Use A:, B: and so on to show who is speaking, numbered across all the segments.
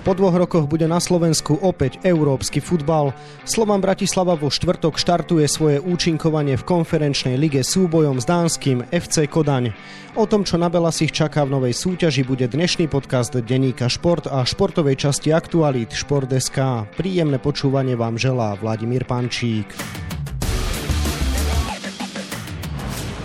A: Po dvoch rokoch bude na Slovensku opäť európsky futbal. Slovan Bratislava vo štvrtok štartuje svoje účinkovanie v konferenčnej lige súbojom s dánskym FC Kodaň. O tom, čo na ich čaká v novej súťaži, bude dnešný podcast Deníka Šport a športovej časti Aktualít Šport.sk. Príjemné počúvanie vám želá Vladimír Pančík.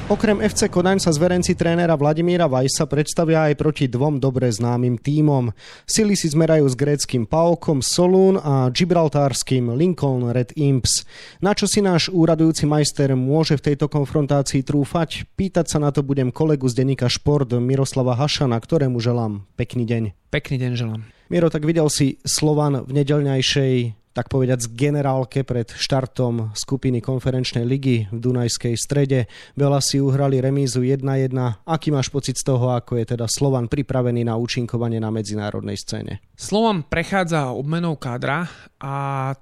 A: Okrem FC Kodaň sa zverenci trénera Vladimíra Vajsa predstavia aj proti dvom dobre známym tímom. Sily si zmerajú s gréckým Paukom Solún a gibraltárským Lincoln Red Imps. Na čo si náš úradujúci majster môže v tejto konfrontácii trúfať? Pýtať sa na to budem kolegu z denníka Šport Miroslava Hašana, ktorému želám pekný deň.
B: Pekný deň želám.
A: Miro, tak videl si Slovan v nedelňajšej tak povedať z generálke pred štartom skupiny konferenčnej ligy v Dunajskej strede. Veľa si uhrali remízu 1-1. Aký máš pocit z toho, ako je teda Slovan pripravený na účinkovanie na medzinárodnej scéne?
B: Slovan prechádza obmenou kádra a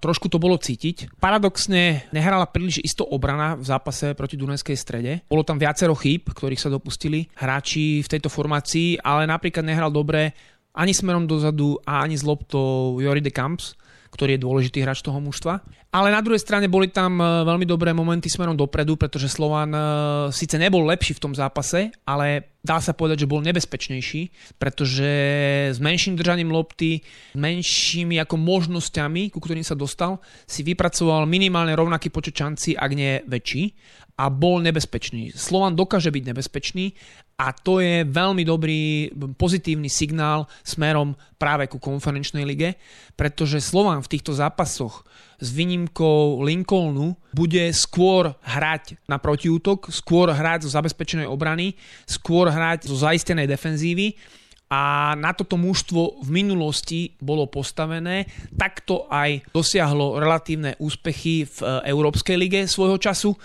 B: trošku to bolo cítiť. Paradoxne nehrala príliš isto obrana v zápase proti Dunajskej strede. Bolo tam viacero chýb, ktorých sa dopustili hráči v tejto formácii, ale napríklad nehral dobre ani smerom dozadu a ani z loptou Jori de Camps ktorý je dôležitý hráč toho mužstva. Ale na druhej strane boli tam e, veľmi dobré momenty smerom dopredu, pretože Slovan e, síce nebol lepší v tom zápase, ale dá sa povedať, že bol nebezpečnejší, pretože s menším držaním lopty, menšími ako možnosťami, ku ktorým sa dostal, si vypracoval minimálne rovnaký počet šancí, ak nie väčší a bol nebezpečný. Slovan dokáže byť nebezpečný a to je veľmi dobrý pozitívny signál smerom práve ku konferenčnej lige, pretože Slovan v týchto zápasoch s výnimkou Lincolnu bude skôr hrať na protiútok, skôr hrať zo zabezpečenej obrany, skôr hrať zo zaistenej defenzívy a na toto mužstvo v minulosti bolo postavené. Takto aj dosiahlo relatívne úspechy v Európskej lige svojho času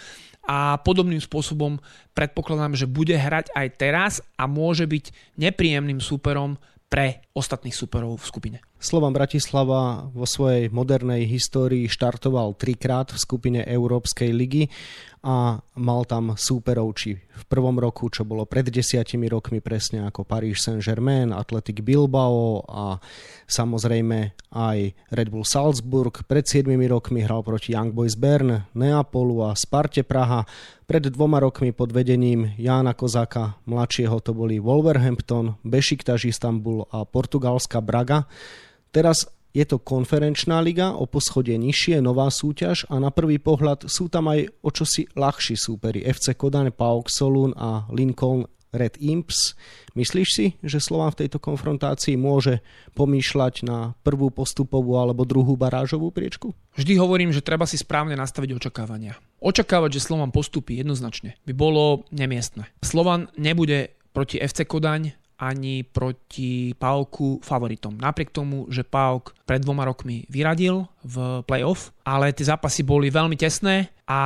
B: a podobným spôsobom predpokladám, že bude hrať aj teraz a môže byť nepríjemným súperom pre ostatných superov v skupine.
A: Slovan Bratislava vo svojej modernej histórii štartoval trikrát v skupine Európskej ligy a mal tam súperov či v prvom roku, čo bolo pred desiatimi rokmi presne ako Paris Saint-Germain, Athletic Bilbao a samozrejme aj Red Bull Salzburg. Pred 7 rokmi hral proti Young Boys Bern, Neapolu a Sparte Praha. Pred dvoma rokmi pod vedením Jána Kozáka mladšieho to boli Wolverhampton, Bešiktaž Istanbul a portugalská Braga. Teraz je to konferenčná liga, o poschodie nižšie, nová súťaž a na prvý pohľad sú tam aj o čosi ľahší súperi. FC Kodaň, PAOK Solun a Lincoln Red Imps. Myslíš si, že Slován v tejto konfrontácii môže pomýšľať na prvú postupovú alebo druhú barážovú priečku?
B: Vždy hovorím, že treba si správne nastaviť očakávania. Očakávať, že Slovan postupí jednoznačne by bolo nemiestne. Slovan nebude proti FC Kodaň ani proti Pálku favoritom. Napriek tomu, že Pálk pred dvoma rokmi vyradil v playoff, ale tie zápasy boli veľmi tesné a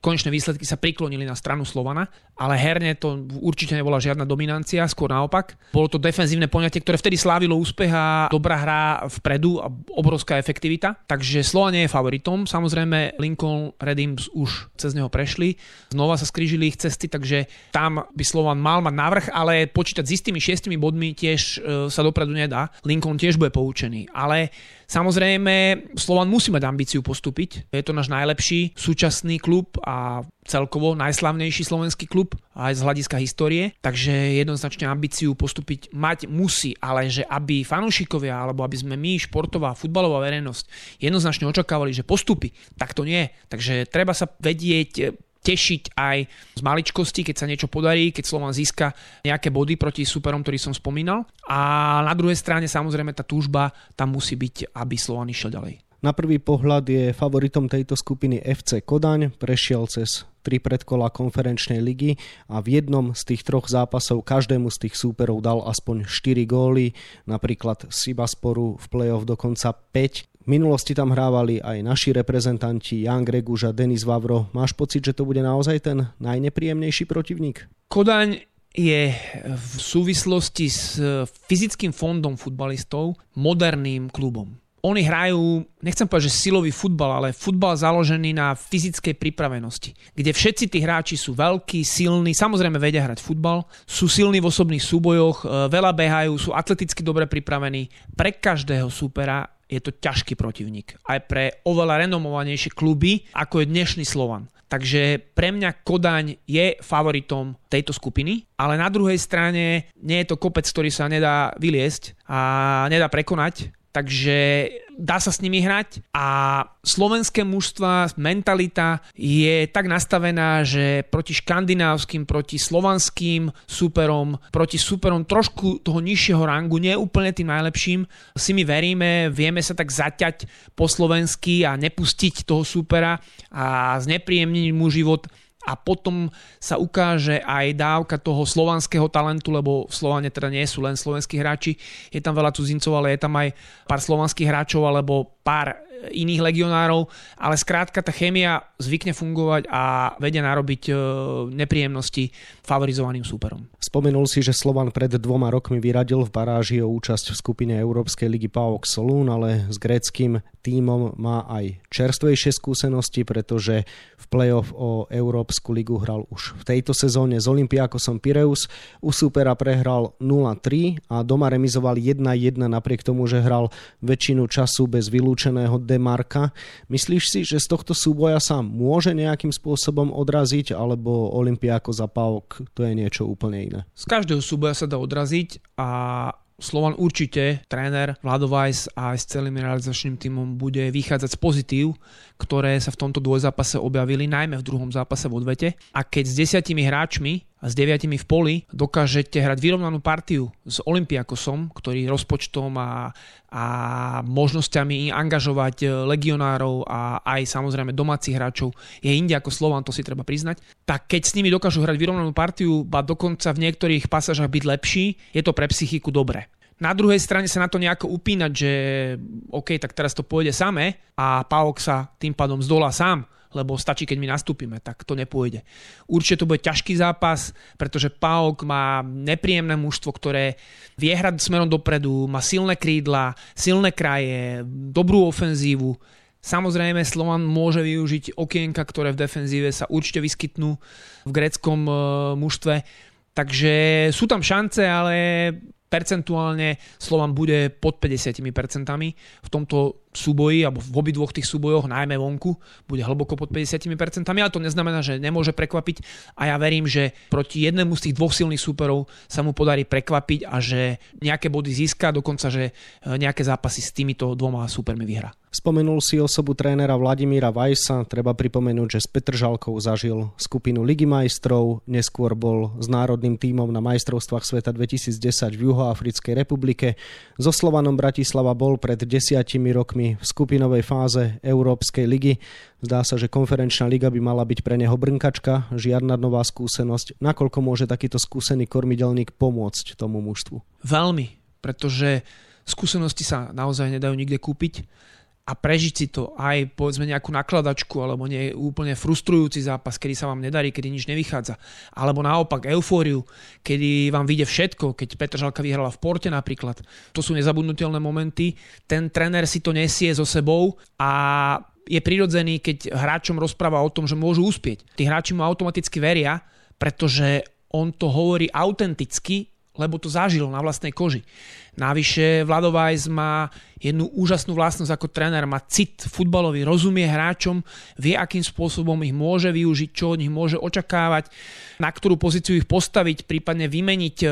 B: konečné výsledky sa priklonili na stranu Slovana, ale herne to určite nebola žiadna dominancia, skôr naopak. Bolo to defenzívne poňatie, ktoré vtedy slávilo úspech a dobrá hra vpredu a obrovská efektivita. Takže Slovan nie je favoritom. Samozrejme Lincoln Redims už cez neho prešli. Znova sa skrížili ich cesty, takže tam by Slovan mal mať návrh, ale počítať s istými šiestimi bodmi tiež e, sa dopredu nedá. Lincoln tiež bude poučený. Ale Samozrejme, Slovan musí mať ambíciu postúpiť. Je to náš najlepší súčasný klub a celkovo najslavnejší slovenský klub aj z hľadiska histórie, takže jednoznačne ambíciu postúpiť mať musí, ale že aby fanúšikovia alebo aby sme my, športová, futbalová verejnosť jednoznačne očakávali, že postupy, tak to nie. Takže treba sa vedieť tešiť aj z maličkosti, keď sa niečo podarí, keď Slovan získa nejaké body proti superom, ktorý som spomínal. A na druhej strane samozrejme tá túžba tam musí byť, aby Slovan išiel ďalej.
A: Na prvý pohľad je favoritom tejto skupiny FC Kodaň, prešiel cez tri predkola konferenčnej ligy a v jednom z tých troch zápasov každému z tých súperov dal aspoň 4 góly, napríklad Sibasporu v play-off dokonca 5 v minulosti tam hrávali aj naši reprezentanti Jan Greguž a Denis Vavro. Máš pocit, že to bude naozaj ten najnepríjemnejší protivník?
B: Kodaň je v súvislosti s fyzickým fondom futbalistov moderným klubom. oni hrajú, nechcem povedať, že silový futbal, ale futbal založený na fyzickej pripravenosti, kde všetci tí hráči sú veľkí, silní, samozrejme vedia hrať futbal, sú silní v osobných súbojoch, e, veľa behajú, sú atleticky dobre pripravení. Pre každého supera je to ťažký protivník. Aj pre oveľa renomovanejšie kluby, ako je dnešný Slovan. Takže pre mňa Kodaň je favoritom tejto skupiny, ale na druhej strane nie je to kopec, ktorý sa nedá vyliesť a nedá prekonať takže dá sa s nimi hrať a slovenské mužstva, mentalita je tak nastavená, že proti škandinávskym, proti slovanským superom, proti superom trošku toho nižšieho rangu, nie úplne tým najlepším, si my veríme, vieme sa tak zaťať po slovensky a nepustiť toho supera a znepríjemniť mu život a potom sa ukáže aj dávka toho slovanského talentu, lebo v Slovane teda nie sú len slovenskí hráči, je tam veľa cudzincov, ale je tam aj pár slovanských hráčov alebo pár iných legionárov, ale skrátka tá chémia zvykne fungovať a vedia narobiť e, nepríjemnosti favorizovaným súperom.
A: Spomenul si, že Slovan pred dvoma rokmi vyradil v baráži o účasť v skupine Európskej ligy PAOK Solún, ale s gréckým tímom má aj čerstvejšie skúsenosti, pretože v play-off o Európsku ligu hral už v tejto sezóne s Olympiakosom Pireus. U súpera prehral 0-3 a doma remizoval 1-1 napriek tomu, že hral väčšinu času bez vylúčeného Demarka. Myslíš si, že z tohto súboja sa môže nejakým spôsobom odraziť, alebo Olympiakos a PAOK to je niečo úplne iné?
B: Z každého súboja sa dá odraziť a Slovan určite, tréner Vlado Weiss a aj s celým realizačným týmom bude vychádzať z pozitív, ktoré sa v tomto dvojzápase objavili, najmä v druhom zápase v odvete. A keď s desiatimi hráčmi s deviatimi v poli dokážete hrať vyrovnanú partiu s Olympiakosom, ktorý rozpočtom a, a možnosťami angažovať legionárov a aj samozrejme domácich hráčov je inde ako Slovan, to si treba priznať, tak keď s nimi dokážu hrať vyrovnanú partiu, ba dokonca v niektorých pasážach byť lepší, je to pre psychiku dobré. Na druhej strane sa na to nejako upínať, že OK, tak teraz to pôjde samé a Paok sa tým pádom zdolá sám, lebo stačí, keď my nastúpime, tak to nepôjde. Určite to bude ťažký zápas, pretože PAOK má nepríjemné mužstvo, ktoré vie hrať smerom dopredu, má silné krídla, silné kraje, dobrú ofenzívu. Samozrejme, Slovan môže využiť okienka, ktoré v defenzíve sa určite vyskytnú v gréckom e, mužstve. Takže sú tam šance, ale percentuálne Slovan bude pod 50%. V tomto súboji, alebo v obidvoch tých súbojoch, najmä vonku, bude hlboko pod 50%, ale to neznamená, že nemôže prekvapiť a ja verím, že proti jednému z tých dvoch silných súperov sa mu podarí prekvapiť a že nejaké body získa, dokonca, že e, nejaké zápasy s týmito dvoma súpermi vyhrá.
A: Spomenul si osobu trénera Vladimíra Vajsa, treba pripomenúť, že s Petržalkou zažil skupinu Ligy majstrov, neskôr bol s národným tímom na majstrovstvách sveta 2010 v Juhoafrickej republike. So Slovanom Bratislava bol pred desiatimi rokmi v skupinovej fáze Európskej ligy. Zdá sa, že konferenčná liga by mala byť pre neho brnkačka, žiadna nová skúsenosť. Nakoľko môže takýto skúsený kormidelník pomôcť tomu mužstvu?
B: Veľmi, pretože skúsenosti sa naozaj nedajú nikde kúpiť a prežiť si to aj povedzme nejakú nakladačku alebo nie úplne frustrujúci zápas, kedy sa vám nedarí, kedy nič nevychádza. Alebo naopak eufóriu, kedy vám vyjde všetko, keď Petr Žalka vyhrala v Porte napríklad. To sú nezabudnutelné momenty. Ten tréner si to nesie so sebou a je prirodzený, keď hráčom rozpráva o tom, že môžu uspieť. Tí hráči mu automaticky veria, pretože on to hovorí autenticky lebo to zažil na vlastnej koži. Navyše Vladovajs má jednu úžasnú vlastnosť ako tréner, má cit futbalový, rozumie hráčom, vie akým spôsobom ich môže využiť, čo od nich môže očakávať, na ktorú pozíciu ich postaviť, prípadne vymeniť, e,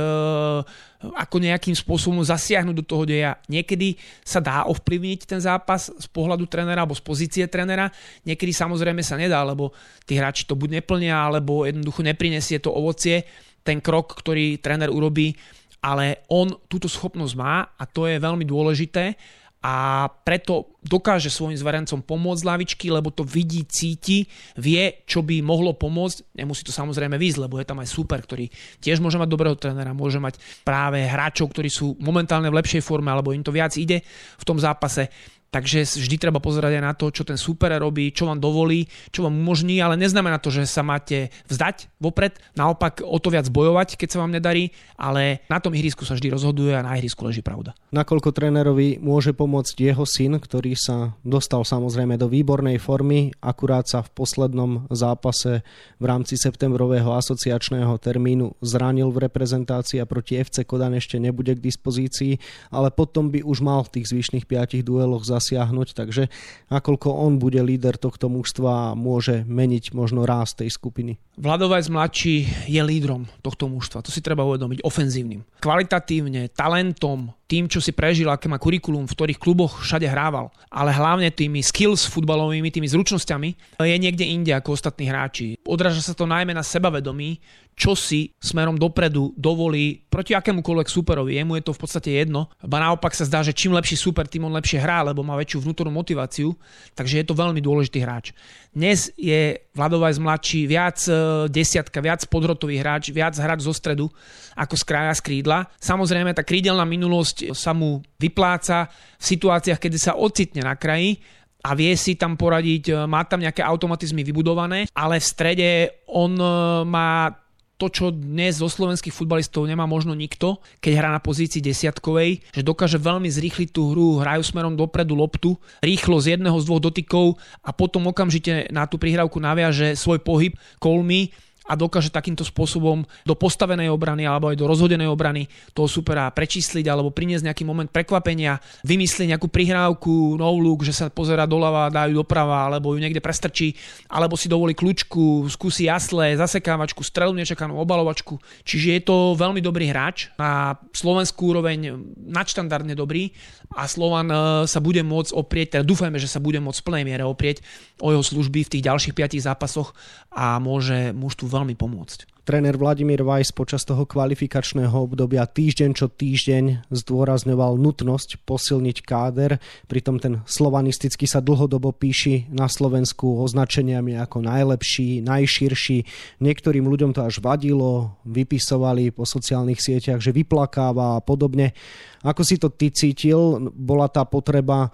B: ako nejakým spôsobom zasiahnuť do toho deja. Niekedy sa dá ovplyvniť ten zápas z pohľadu trénera alebo z pozície trénera, niekedy samozrejme sa nedá, lebo tí hráči to buď neplnia, alebo jednoducho neprinesie to ovocie ten krok, ktorý tréner urobí, ale on túto schopnosť má a to je veľmi dôležité a preto dokáže svojim zverencom pomôcť z lavičky, lebo to vidí, cíti, vie, čo by mohlo pomôcť. Nemusí to samozrejme výsť, lebo je tam aj super, ktorý tiež môže mať dobrého trénera, môže mať práve hráčov, ktorí sú momentálne v lepšej forme, alebo im to viac ide v tom zápase. Takže vždy treba pozerať aj na to, čo ten super robí, čo vám dovolí, čo vám umožní, ale neznamená to, že sa máte vzdať vopred, naopak o to viac bojovať, keď sa vám nedarí, ale na tom ihrisku sa vždy rozhoduje a na ihrisku leží pravda.
A: Nakoľko trénerovi môže pomôcť jeho syn, ktorý sa dostal samozrejme do výbornej formy, akurát sa v poslednom zápase v rámci septembrového asociačného termínu zranil v reprezentácii a proti FC Kodan ešte nebude k dispozícii, ale potom by už mal v tých zvyšných piatich dueloch zasiahnuť, takže nakoľko on bude líder tohto mužstva a môže meniť možno ráz tej skupiny.
B: Vladovec mladší je lídrom tohto mužstva, to si treba uvedomiť, ofenzívnym. Kvalitatívne, talentom, tým, čo si prežil, aké má kurikulum, v ktorých kluboch všade hrával, ale hlavne tými skills futbalovými, tými zručnosťami, je niekde inde ako ostatní hráči. Odráža sa to najmä na sebavedomí, čo si smerom dopredu dovolí proti akémukoľvek superovi. Jemu je to v podstate jedno. Ba naopak sa zdá, že čím lepší super, tým on lepšie hrá, lebo má väčšiu vnútornú motiváciu. Takže je to veľmi dôležitý hráč. Dnes je Vladovajs mladší viac e, desiatka, viac podrotový hráč, viac hráč zo stredu ako z kraja z krídla. Samozrejme, tá krídelná minulosť sa mu vypláca v situáciách, kedy sa ocitne na kraji, a vie si tam poradiť, e, má tam nejaké automatizmy vybudované, ale v strede on e, má to, čo dnes zo slovenských futbalistov nemá možno nikto, keď hrá na pozícii desiatkovej, že dokáže veľmi zrýchliť tú hru, hrajú smerom dopredu loptu, rýchlo z jedného z dvoch dotykov a potom okamžite na tú prihrávku naviaže svoj pohyb kolmy a dokáže takýmto spôsobom do postavenej obrany alebo aj do rozhodenej obrany toho supera prečísliť alebo priniesť nejaký moment prekvapenia, vymyslieť nejakú prihrávku, no look, že sa pozera doľava, dajú doprava alebo ju niekde prestrčí, alebo si dovolí kľúčku, skúsi jasle, zasekávačku, strelu nečakanú obalovačku. Čiže je to veľmi dobrý hráč na slovenskú úroveň nadštandardne dobrý a Slovan e, sa bude môcť oprieť, teda dúfajme, že sa bude môcť v plnej miere oprieť o jeho služby v tých ďalších piatich zápasoch a môže mužstvu veľmi pomôcť.
A: Tréner Vladimír Vajs počas toho kvalifikačného obdobia týždeň čo týždeň zdôrazňoval nutnosť posilniť káder, pritom ten slovanisticky sa dlhodobo píši na Slovensku označeniami ako najlepší, najširší. Niektorým ľuďom to až vadilo, vypisovali po sociálnych sieťach, že vyplakáva a podobne. Ako si to ty cítil? Bola tá potreba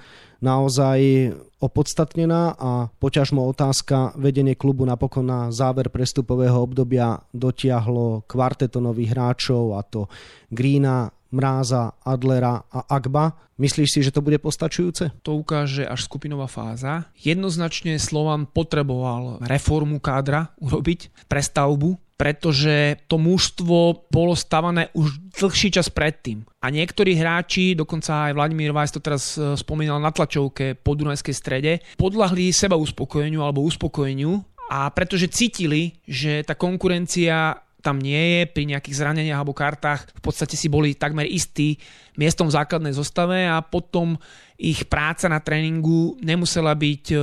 A: naozaj opodstatnená a poťažmo otázka vedenie klubu napokon na záver prestupového obdobia dotiahlo kvarteto nových hráčov a to Grína, Mráza, Adlera a Agba. Myslíš si, že to bude postačujúce?
B: To ukáže až skupinová fáza. Jednoznačne Slovan potreboval reformu kádra urobiť, prestavbu, pretože to mužstvo bolo stavané už dlhší čas predtým. A niektorí hráči, dokonca aj Vladimír Vajs to teraz e, spomínal na tlačovke po Dunajskej strede, podľahli seba uspokojeniu alebo uspokojeniu a pretože cítili, že tá konkurencia tam nie je pri nejakých zraneniach alebo kartách. V podstate si boli takmer istí miestom v základnej zostave a potom ich práca na tréningu nemusela byť e,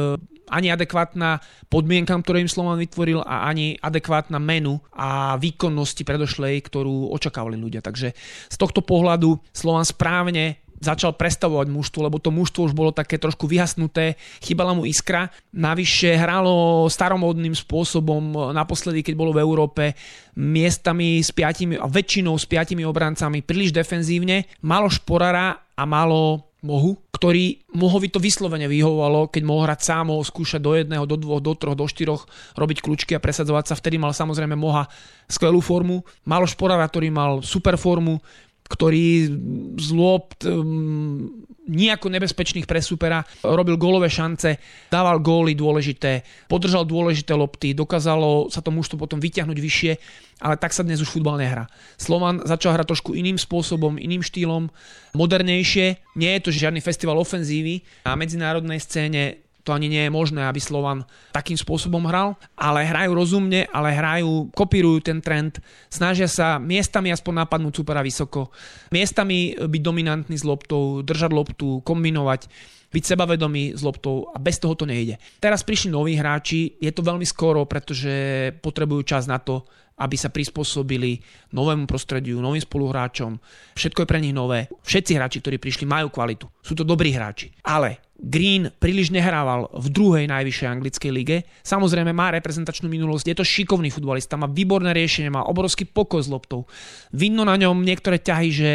B: ani adekvátna podmienkam, ktoré im Slovan vytvoril a ani adekvátna menu a výkonnosti predošlej, ktorú očakávali ľudia. Takže z tohto pohľadu Slovan správne začal prestavovať mužstvo, lebo to mužstvo už bolo také trošku vyhasnuté, chýbala mu iskra. Navyše hralo staromodným spôsobom naposledy, keď bolo v Európe, miestami s piatimi, a väčšinou s piatimi obrancami, príliš defenzívne. Malo šporara a malo mohu, ktorý by to vyslovene vyhovovalo, keď mohol hrať sám, mohol skúšať do jedného, do dvoch, do troch, do štyroch, robiť kľúčky a presadzovať sa. Vtedy mal samozrejme Moha skvelú formu, malo Šporara, ktorý mal super formu, ktorý z lob um, nejako nebezpečných pre supera robil gólové šance, dával góly dôležité, podržal dôležité lopty, dokázalo sa to mužstvo potom vyťahnuť vyššie, ale tak sa dnes už futbal nehrá. Slovan začal hrať trošku iným spôsobom, iným štýlom, modernejšie, nie je to žiadny festival ofenzívy na medzinárodnej scéne to ani nie je možné, aby Slovan takým spôsobom hral, ale hrajú rozumne, ale hrajú, kopírujú ten trend, snažia sa miestami aspoň napadnúť supera vysoko, miestami byť dominantný s loptou, držať loptu, kombinovať, byť sebavedomý s loptou a bez toho to nejde. Teraz prišli noví hráči, je to veľmi skoro, pretože potrebujú čas na to, aby sa prispôsobili novému prostrediu, novým spoluhráčom. Všetko je pre nich nové. Všetci hráči, ktorí prišli, majú kvalitu. Sú to dobrí hráči. Ale Green príliš nehrával v druhej najvyššej anglickej lige. Samozrejme má reprezentačnú minulosť, je to šikovný futbalista, má výborné riešenie, má obrovský pokoj s loptou. Vidno na ňom niektoré ťahy, že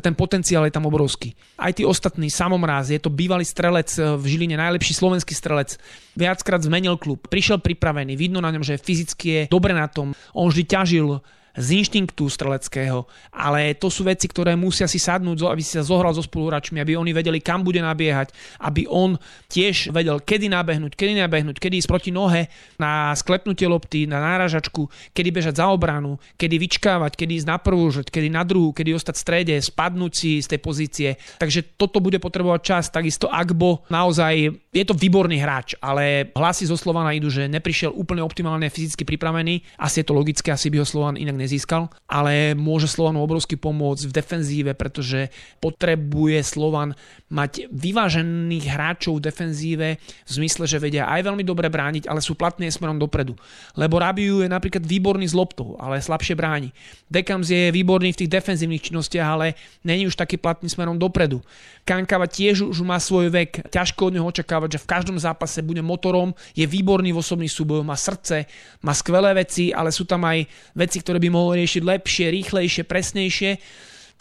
B: ten potenciál je tam obrovský. Aj tí ostatní, Samomráz, je to bývalý strelec v Žiline, najlepší slovenský strelec. Viackrát zmenil klub, prišiel pripravený, vidno na ňom, že fyzicky je dobre na tom. On vždy ťažil z inštinktu streleckého, ale to sú veci, ktoré musia si sadnúť, aby si sa zohral so spoluhráčmi, aby oni vedeli, kam bude nabiehať, aby on tiež vedel, kedy nabehnúť, kedy nabehnúť, kedy ísť proti nohe na sklepnutie lopty, na náražačku, kedy bežať za obranu, kedy vyčkávať, kedy ísť na prvú kedy na druhú, kedy ostať v strede, spadnúť si z tej pozície. Takže toto bude potrebovať čas, takisto Agbo naozaj je to výborný hráč, ale hlasy zo Slovana idú, že neprišiel úplne optimálne fyzicky pripravený, asi je to logické, asi by ho Slovan inak nezískal, ale môže Slovanu obrovsky pomôcť v defenzíve, pretože potrebuje Slovan mať vyvážených hráčov v defenzíve v zmysle, že vedia aj veľmi dobre brániť, ale sú platné smerom dopredu. Lebo Rabiu je napríklad výborný z loptou, ale slabšie bráni. Dekams je výborný v tých defenzívnych činnostiach, ale není už taký platný smerom dopredu. Kankava tiež už má svoj vek, ťažko od neho očakávať, že v každom zápase bude motorom, je výborný v osobných súbojoch, má srdce, má skvelé veci, ale sú tam aj veci, ktoré by mohol riešiť lepšie, rýchlejšie, presnejšie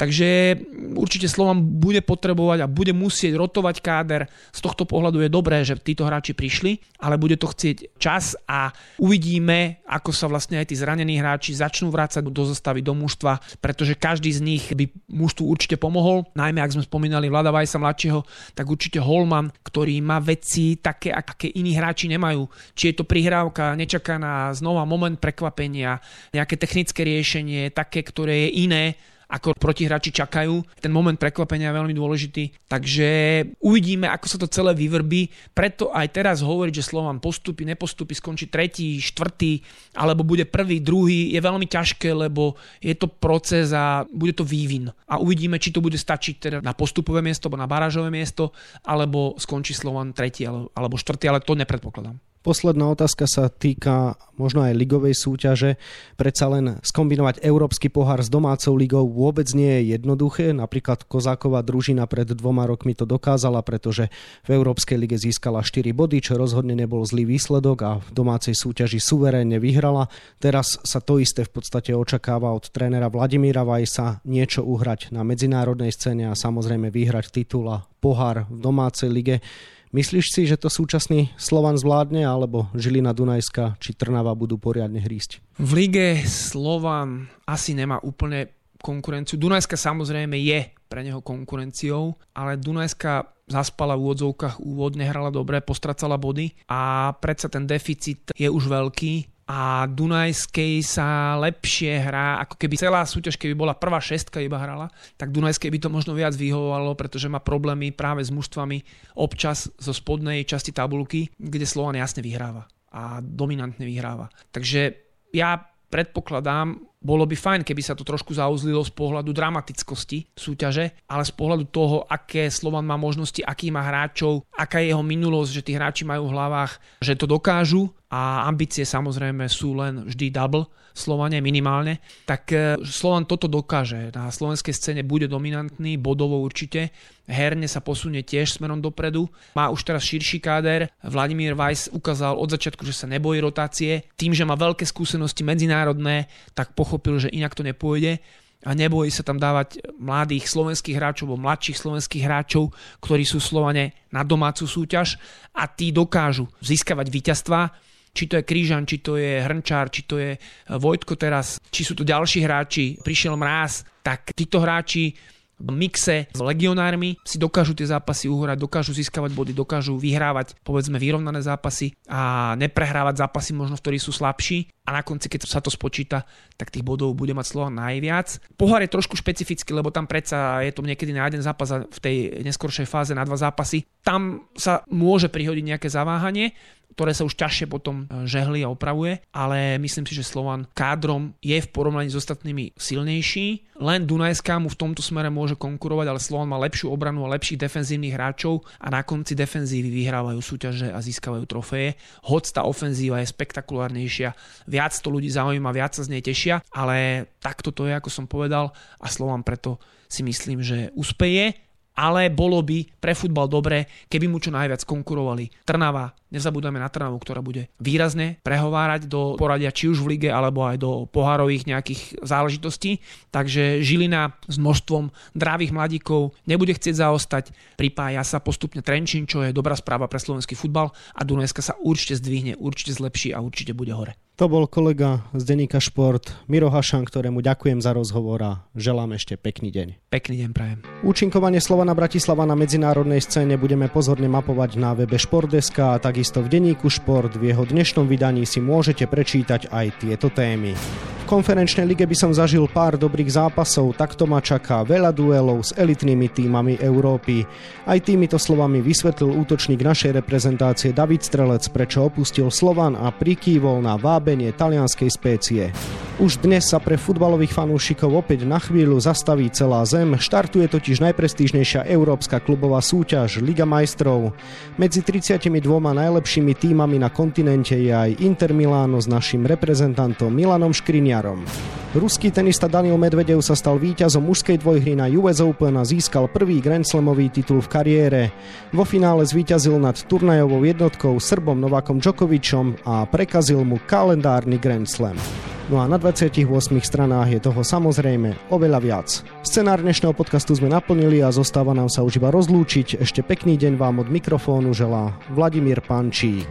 B: Takže určite Slovan bude potrebovať a bude musieť rotovať káder. Z tohto pohľadu je dobré, že títo hráči prišli, ale bude to chcieť čas a uvidíme, ako sa vlastne aj tí zranení hráči začnú vrácať do zostavy do mužstva, pretože každý z nich by mužstvu určite pomohol. Najmä ak sme spomínali Vlada Vajsa mladšieho, tak určite Holman, ktorý má veci také, aké iní hráči nemajú. Či je to prihrávka, nečakaná, znova moment prekvapenia, nejaké technické riešenie, také, ktoré je iné ako protihráči čakajú. Ten moment prekvapenia je veľmi dôležitý. Takže uvidíme, ako sa to celé vyvrbí. Preto aj teraz hovoriť, že Slovan postupí, nepostupí, skončí tretí, štvrtý, alebo bude prvý, druhý, je veľmi ťažké, lebo je to proces a bude to vývin. A uvidíme, či to bude stačiť teda na postupové miesto, alebo na barážové miesto, alebo skončí Slovan tretí alebo štvrtý, ale to nepredpokladám.
A: Posledná otázka sa týka možno aj ligovej súťaže. Predsa len skombinovať európsky pohár s domácou ligou vôbec nie je jednoduché. Napríklad Kozáková družina pred dvoma rokmi to dokázala, pretože v Európskej lige získala 4 body, čo rozhodne nebol zlý výsledok a v domácej súťaži suverénne vyhrala. Teraz sa to isté v podstate očakáva od trénera Vladimíra Vajsa niečo uhrať na medzinárodnej scéne a samozrejme vyhrať titul a pohár v domácej lige. Myslíš si, že to súčasný Slovan zvládne, alebo Žilina Dunajska či Trnava budú poriadne hrísť?
B: V lige Slovan asi nemá úplne konkurenciu. Dunajska samozrejme je pre neho konkurenciou, ale Dunajska zaspala v úvodzovkách úvod, nehrala dobre, postracala body a predsa ten deficit je už veľký a Dunajskej sa lepšie hrá, ako keby celá súťaž, keby bola prvá šestka iba hrala, tak Dunajskej by to možno viac vyhovovalo, pretože má problémy práve s mužstvami občas zo spodnej časti tabulky, kde Slovan jasne vyhráva a dominantne vyhráva. Takže ja predpokladám, bolo by fajn, keby sa to trošku zauzlilo z pohľadu dramatickosti súťaže, ale z pohľadu toho, aké Slovan má možnosti, aký má hráčov, aká je jeho minulosť, že tí hráči majú v hlavách, že to dokážu a ambície samozrejme sú len vždy double, Slovane minimálne, tak e, Slovan toto dokáže. Na slovenskej scéne bude dominantný, bodovo určite. Herne sa posunie tiež smerom dopredu. Má už teraz širší káder. Vladimír Weiss ukázal od začiatku, že sa nebojí rotácie. Tým, že má veľké skúsenosti medzinárodné, tak pochopil, že inak to nepôjde a nebojí sa tam dávať mladých slovenských hráčov alebo mladších slovenských hráčov, ktorí sú Slovane na domácu súťaž a tí dokážu získavať víťazstva či to je Krížan, či to je Hrnčár, či to je Vojtko teraz, či sú to ďalší hráči, prišiel Mráz, tak títo hráči mixe s legionármi si dokážu tie zápasy uhrať, dokážu získavať body, dokážu vyhrávať povedzme vyrovnané zápasy a neprehrávať zápasy možno, v ktorých sú slabší a na konci, keď sa to spočíta, tak tých bodov bude mať Slovan najviac. Pohár je trošku špecifický, lebo tam predsa je to niekedy na jeden zápas a v tej neskoršej fáze na dva zápasy. Tam sa môže prihodiť nejaké zaváhanie, ktoré sa už ťažšie potom e, žehli a opravuje, ale myslím si, že Slovan kádrom je v porovnaní s ostatnými silnejší. Len Dunajská mu v tomto smere môže konkurovať, ale Slovan má lepšiu obranu a lepších defenzívnych hráčov a na konci defenzívy vyhrávajú súťaže a získavajú trofeje. Hoď tá ofenzíva je spektakulárnejšia, viac to ľudí zaujíma, viac sa z nej tešia, ale takto to je, ako som povedal a Slovan preto si myslím, že úspeje ale bolo by pre futbal dobré, keby mu čo najviac konkurovali Trnava, nezabúdame na Trnavu, ktorá bude výrazne prehovárať do poradia či už v lige, alebo aj do pohárových nejakých záležitostí. Takže Žilina s množstvom drávých mladíkov nebude chcieť zaostať, pripája sa postupne Trenčín, čo je dobrá správa pre slovenský futbal a Dunajska sa určite zdvihne, určite zlepší a určite bude hore.
A: To bol kolega z Denika Šport Miro Hašan, ktorému ďakujem za rozhovor a želám ešte pekný deň.
B: Pekný deň prajem.
A: Účinkovanie Slovana Bratislava na medzinárodnej scéne budeme pozorne mapovať na webe Športdeska a takisto v denníku Šport. V jeho dnešnom vydaní si môžete prečítať aj tieto témy konferenčnej lige by som zažil pár dobrých zápasov, takto ma čaká veľa duelov s elitnými týmami Európy. Aj týmito slovami vysvetlil útočník našej reprezentácie David Strelec, prečo opustil Slovan a prikývol na vábenie talianskej spécie. Už dnes sa pre futbalových fanúšikov opäť na chvíľu zastaví celá zem, štartuje totiž najprestížnejšia európska klubová súťaž Liga majstrov. Medzi 32 najlepšími týmami na kontinente je aj Inter Milano s našim reprezentantom Milanom Škriniar Švajčiarom. Ruský tenista Daniel Medvedev sa stal víťazom mužskej dvojhry na US Open a získal prvý Grand Slamový titul v kariére. Vo finále zvíťazil nad turnajovou jednotkou Srbom Novakom Djokovičom a prekazil mu kalendárny Grand Slam. No a na 28 stranách je toho samozrejme oveľa viac. Scenár dnešného podcastu sme naplnili a zostáva nám sa už iba rozlúčiť. Ešte pekný deň vám od mikrofónu želá Vladimír Pančík.